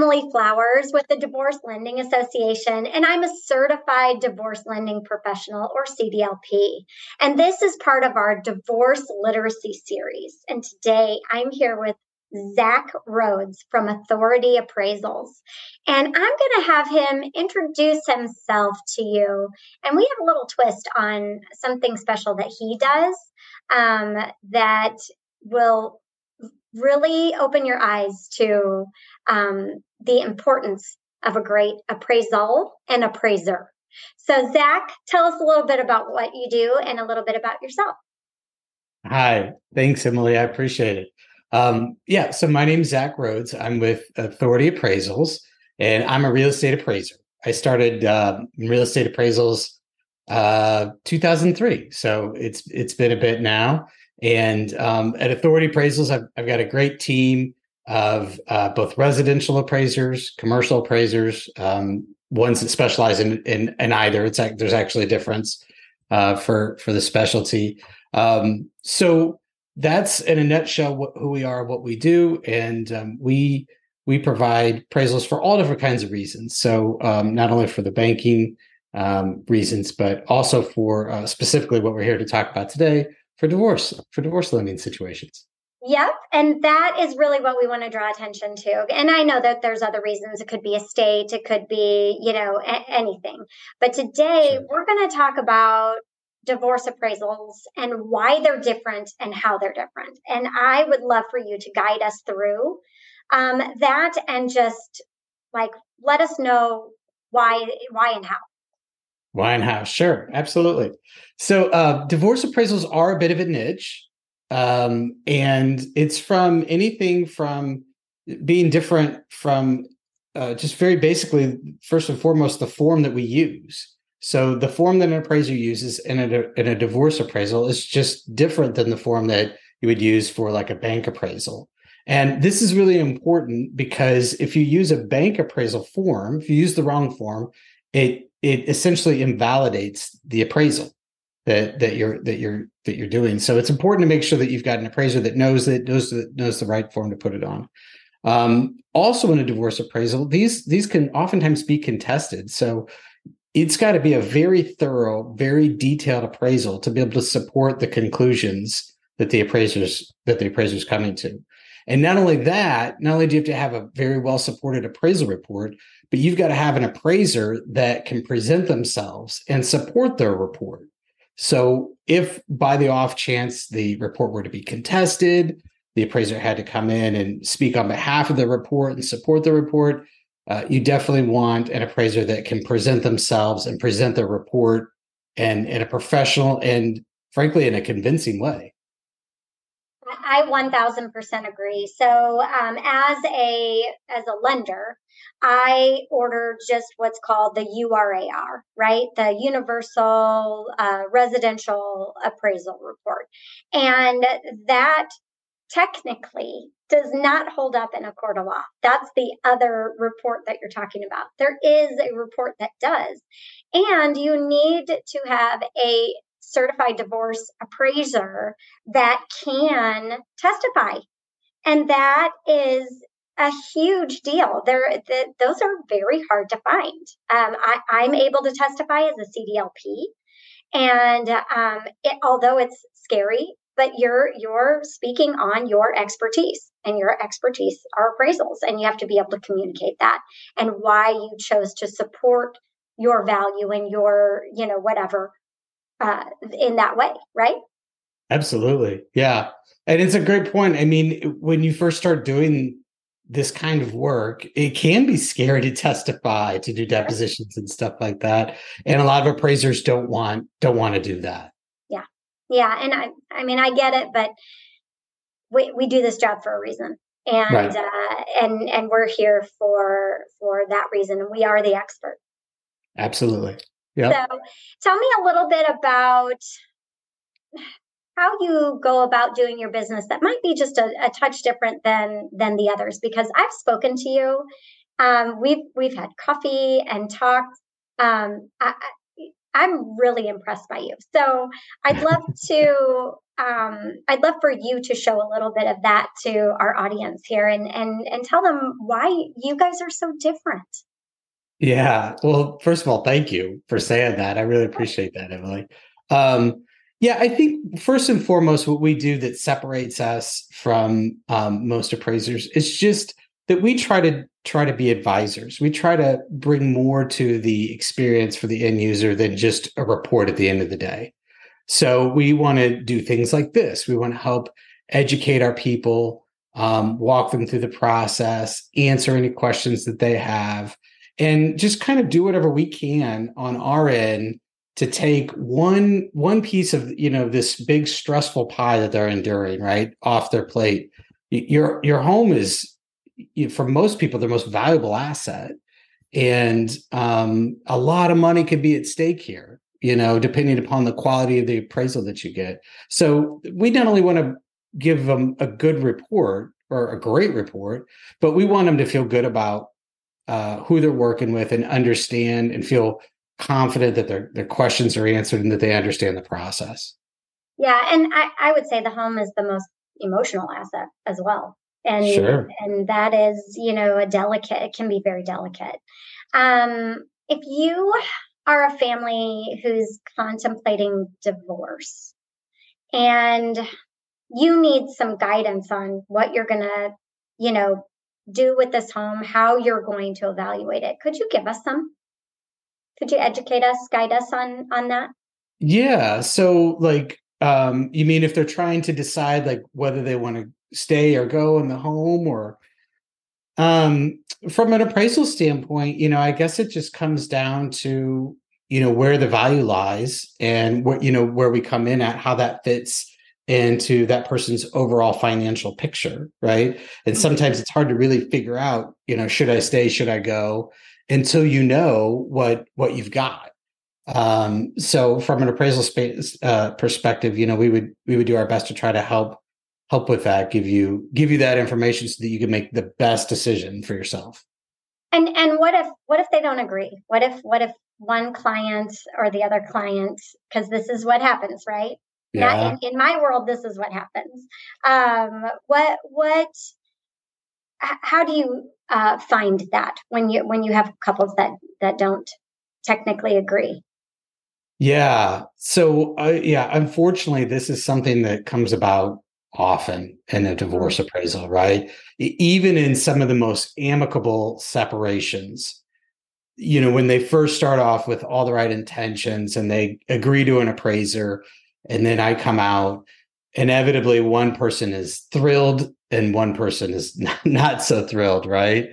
Emily Flowers with the Divorce Lending Association, and I'm a certified divorce lending professional or CDLP. And this is part of our divorce literacy series. And today I'm here with Zack Rhodes from Authority Appraisals. And I'm going to have him introduce himself to you. And we have a little twist on something special that he does um, that will really open your eyes to um, the importance of a great appraisal and appraiser. So, Zack, tell us a little bit about what you do and a little bit about yourself. Hi, thanks, Emily. I appreciate it. Um, yeah, so my name is Zack Rhodes. I'm with Authority Appraisals, and I'm a real estate appraiser. I started uh, real estate appraisals uh, 2003, so it's it's been a bit now. And um, at Authority Appraisals, I've, I've, got a great team of uh, both residential appraisers, commercial appraisers, um, ones that specialize in, in, in either. It's like there's actually a difference uh, for for the specialty. Um, so that's in a nutshell what, who we are, what we do, and um, we we provide appraisals for all different kinds of reasons. So um, not only for the banking um, reasons, but also for uh, specifically what we're here to talk about today for divorce for divorce lending situations. Yep. And that is really what we want to draw attention to. And I know that there's other reasons. It could be a estate, it could be, you know, a- anything. But today sure. we're going to talk about divorce appraisals and why they're different and how they're different. And I would love for you to guide us through um, that and just like let us know why why and how. And? Sure, absolutely. So, uh, divorce appraisals are a bit of a niche, um, and it's from anything from being different from uh, just very basically, first and foremost, the form that we use. So, the form that an appraiser uses in a in a divorce appraisal is just different than the form that you would use for like a bank appraisal. And this is really important because if you use a bank appraisal form, if you use the wrong form, it it essentially invalidates the appraisal that that you're that you're that you're doing. So it's important to make sure that you've got an appraiser that knows that knows that knows the right form to put it on. Um, also, in a divorce appraisal, these these can oftentimes be contested. So it's got to be a very thorough, very detailed appraisal to be able to support the conclusions that the appraisers that the appraisers coming to. And not only that, not only do you have to have a very well supported appraisal report, but you've got to have an appraiser that can present themselves and support their report. So if by the off chance the report were to be contested, the appraiser had to come in and speak on behalf of the report and support the report. Uh, you definitely want an appraiser that can present themselves and present their report and in a professional and frankly in a convincing way. I 1000% agree. So, um, as a as a lender, I ordered just what's called the URAR, right? The Universal uh, Residential Appraisal Report, and that technically does not hold up in a court of law. That's the other report that you're talking about. There is a report that does. And you need to have a certified divorce appraiser that can testify. And that is a huge deal. There, the, those are very hard to find. Um, I, am able to testify as a CDLP, and um, it, although it's scary, but you're you're speaking on your expertise, and your expertise are appraisals, and you have to be able to communicate that and why you chose to support your value and your you know whatever uh, in that way, right? Absolutely. Yeah. And it's a great point. I mean, when you first start doing this kind of work, it can be scary to testify, to do depositions and stuff like that. And a lot of appraisers don't want don't want to do that. Yeah. Yeah. And I I mean I get it, but we, we do this job for a reason. and right. uh, and and we're here for for that reason. We are the expert. Absolutely. Yeah. So, tell me a little bit about how you go about doing your business that might be just a, a touch different than than the others because I've spoken to you. Um, we've we've had coffee and talked. Um, I, I'm really impressed by you. So I'd love to um, I'd love for you to show a little bit of that to our audience here and and and tell them why you guys are so different. Yeah. Well, first of all, thank you for saying that. I really appreciate that, Emily. Um, yeah, I think first and foremost, what we do that separates us from um, most appraisers is just that we try to try to be advisors. We try to bring more to the experience for the end user than just a report at the end of the day. So we want to do things like this. We want to help educate our people, um, walk them through the process, answer any questions that they have, and just kind of do whatever we can on our end to take one one piece of you know this big stressful pie that they're enduring right off their plate. Your your home is for most people their most valuable asset, and um, a lot of money could be at stake here you know, depending upon the quality of the appraisal that you get. So we not only want to give them a good report or a great report, but we want them to feel good about uh, who they're working with and understand and feel confident that their their questions are answered and that they understand the process. Yeah, and I, I would say the home is the most emotional asset as well. And sure. and that is, you know, a delicate, it can be very delicate. Um, if you are a family who's contemplating divorce and you need some guidance on what you're going to, you know, do with this home, how you're going to evaluate it. Could you give us some? Could you educate us, guide us on on that? Yeah, so like um you mean if they're trying to decide like whether they want to stay or go in the home or um, from an appraisal standpoint, you know, I guess it just comes down to you know where the value lies and what you know where we come in at how that fits into that person's overall financial picture, right? And mm-hmm. sometimes it's hard to really figure out, you know, should I stay, should I go, until you know what what you've got. Um, so from an appraisal space uh, perspective, you know, we would we would do our best to try to help help with that give you give you that information so that you can make the best decision for yourself and and what if what if they don't agree what if what if one client or the other client because this is what happens right yeah. In, in, my world this is what happens um what what how do you uh, find that when you when you have couples that that don't technically agree yeah so uh, yeah unfortunately this is something that comes about often in a divorce mm-hmm. appraisal, right? Even in some of the most amicable separations, you know, when they first start off with all the right intentions and they agree to an appraiser, and then I come out, inevitably one person is thrilled and one person is not, so thrilled, right?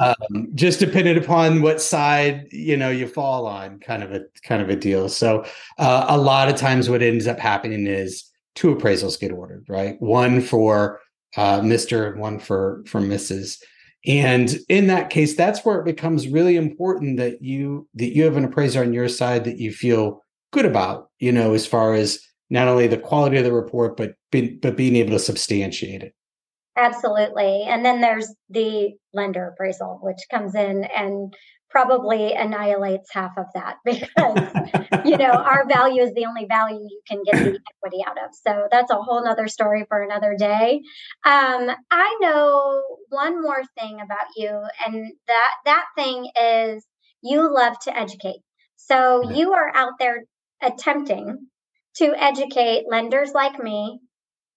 Um, just depending upon what side you know you fall on, kind of a kind of a deal. So uh, a lot of times, what ends up happening is two appraisals get ordered, right? One for uh, Mr. and one for for Mrs. And in that case, that's where it becomes really important that you that you have an appraiser on your side that you feel good about, you know, as far as not only the quality of the report, but be, but being able to substantiate it. Absolutely. And then there's the lender appraisal, which comes in and probably annihilates half of that because you know our value is the only value you can get the equity out of so that's a whole nother story for another day um, i know one more thing about you and that that thing is you love to educate so you are out there attempting to educate lenders like me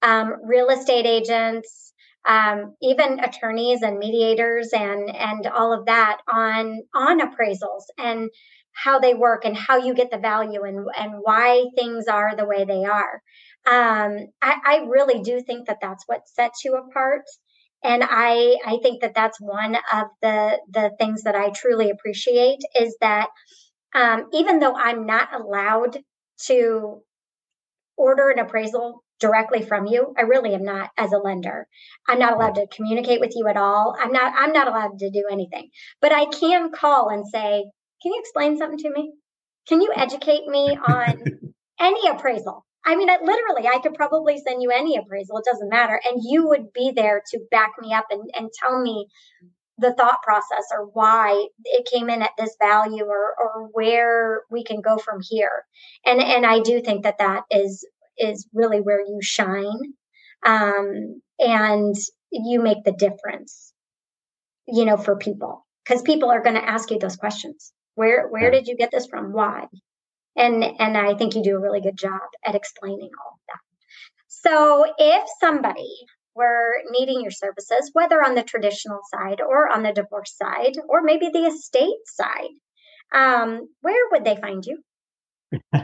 um, real estate agents um, even attorneys and mediators and and all of that on on appraisals and how they work and how you get the value and and why things are the way they are. Um, I, I really do think that that's what sets you apart and I I think that that's one of the the things that I truly appreciate is that um, even though I'm not allowed to order an appraisal directly from you. I really am not as a lender. I'm not allowed to communicate with you at all. I'm not I'm not allowed to do anything. But I can call and say, "Can you explain something to me? Can you educate me on any appraisal?" I mean, I, literally, I could probably send you any appraisal. It doesn't matter. And you would be there to back me up and, and tell me the thought process or why it came in at this value or, or where we can go from here. And, and I do think that that is, is really where you shine. Um, and you make the difference, you know, for people because people are going to ask you those questions. Where, where did you get this from? Why? and and i think you do a really good job at explaining all of that so if somebody were needing your services whether on the traditional side or on the divorce side or maybe the estate side um, where would they find you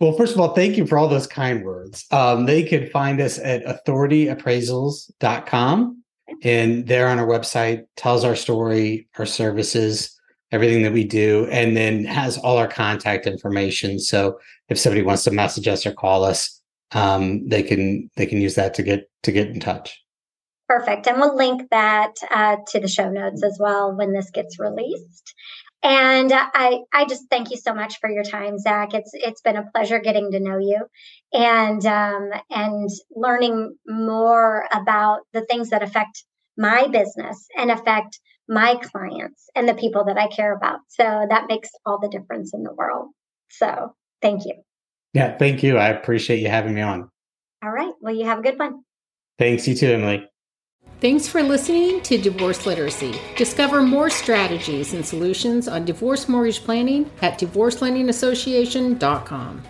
well first of all thank you for all those kind words um, they could find us at authorityappraisals.com and there on our website tells our story our services everything that we do, and then has all our contact information. So if somebody wants to message us or call us, um, they can they can use that to get to get in touch. Perfect, and we'll link that uh, to the show notes as well when this gets released. And I, I just thank you so much for your time, Zack. It's it's been a pleasure getting to know you, and um, and learning more about the things that affect my business and affect my clients and the people that I care about. So that makes all the difference in the world. So thank you. Yeah, thank you. I appreciate you having me on. All right. Well, you have a good one. Thanks. You too, Emily. Thanks for listening to Divorce Literacy. Discover more strategies and solutions on divorce mortgage planning at divorcelendingassociation.com.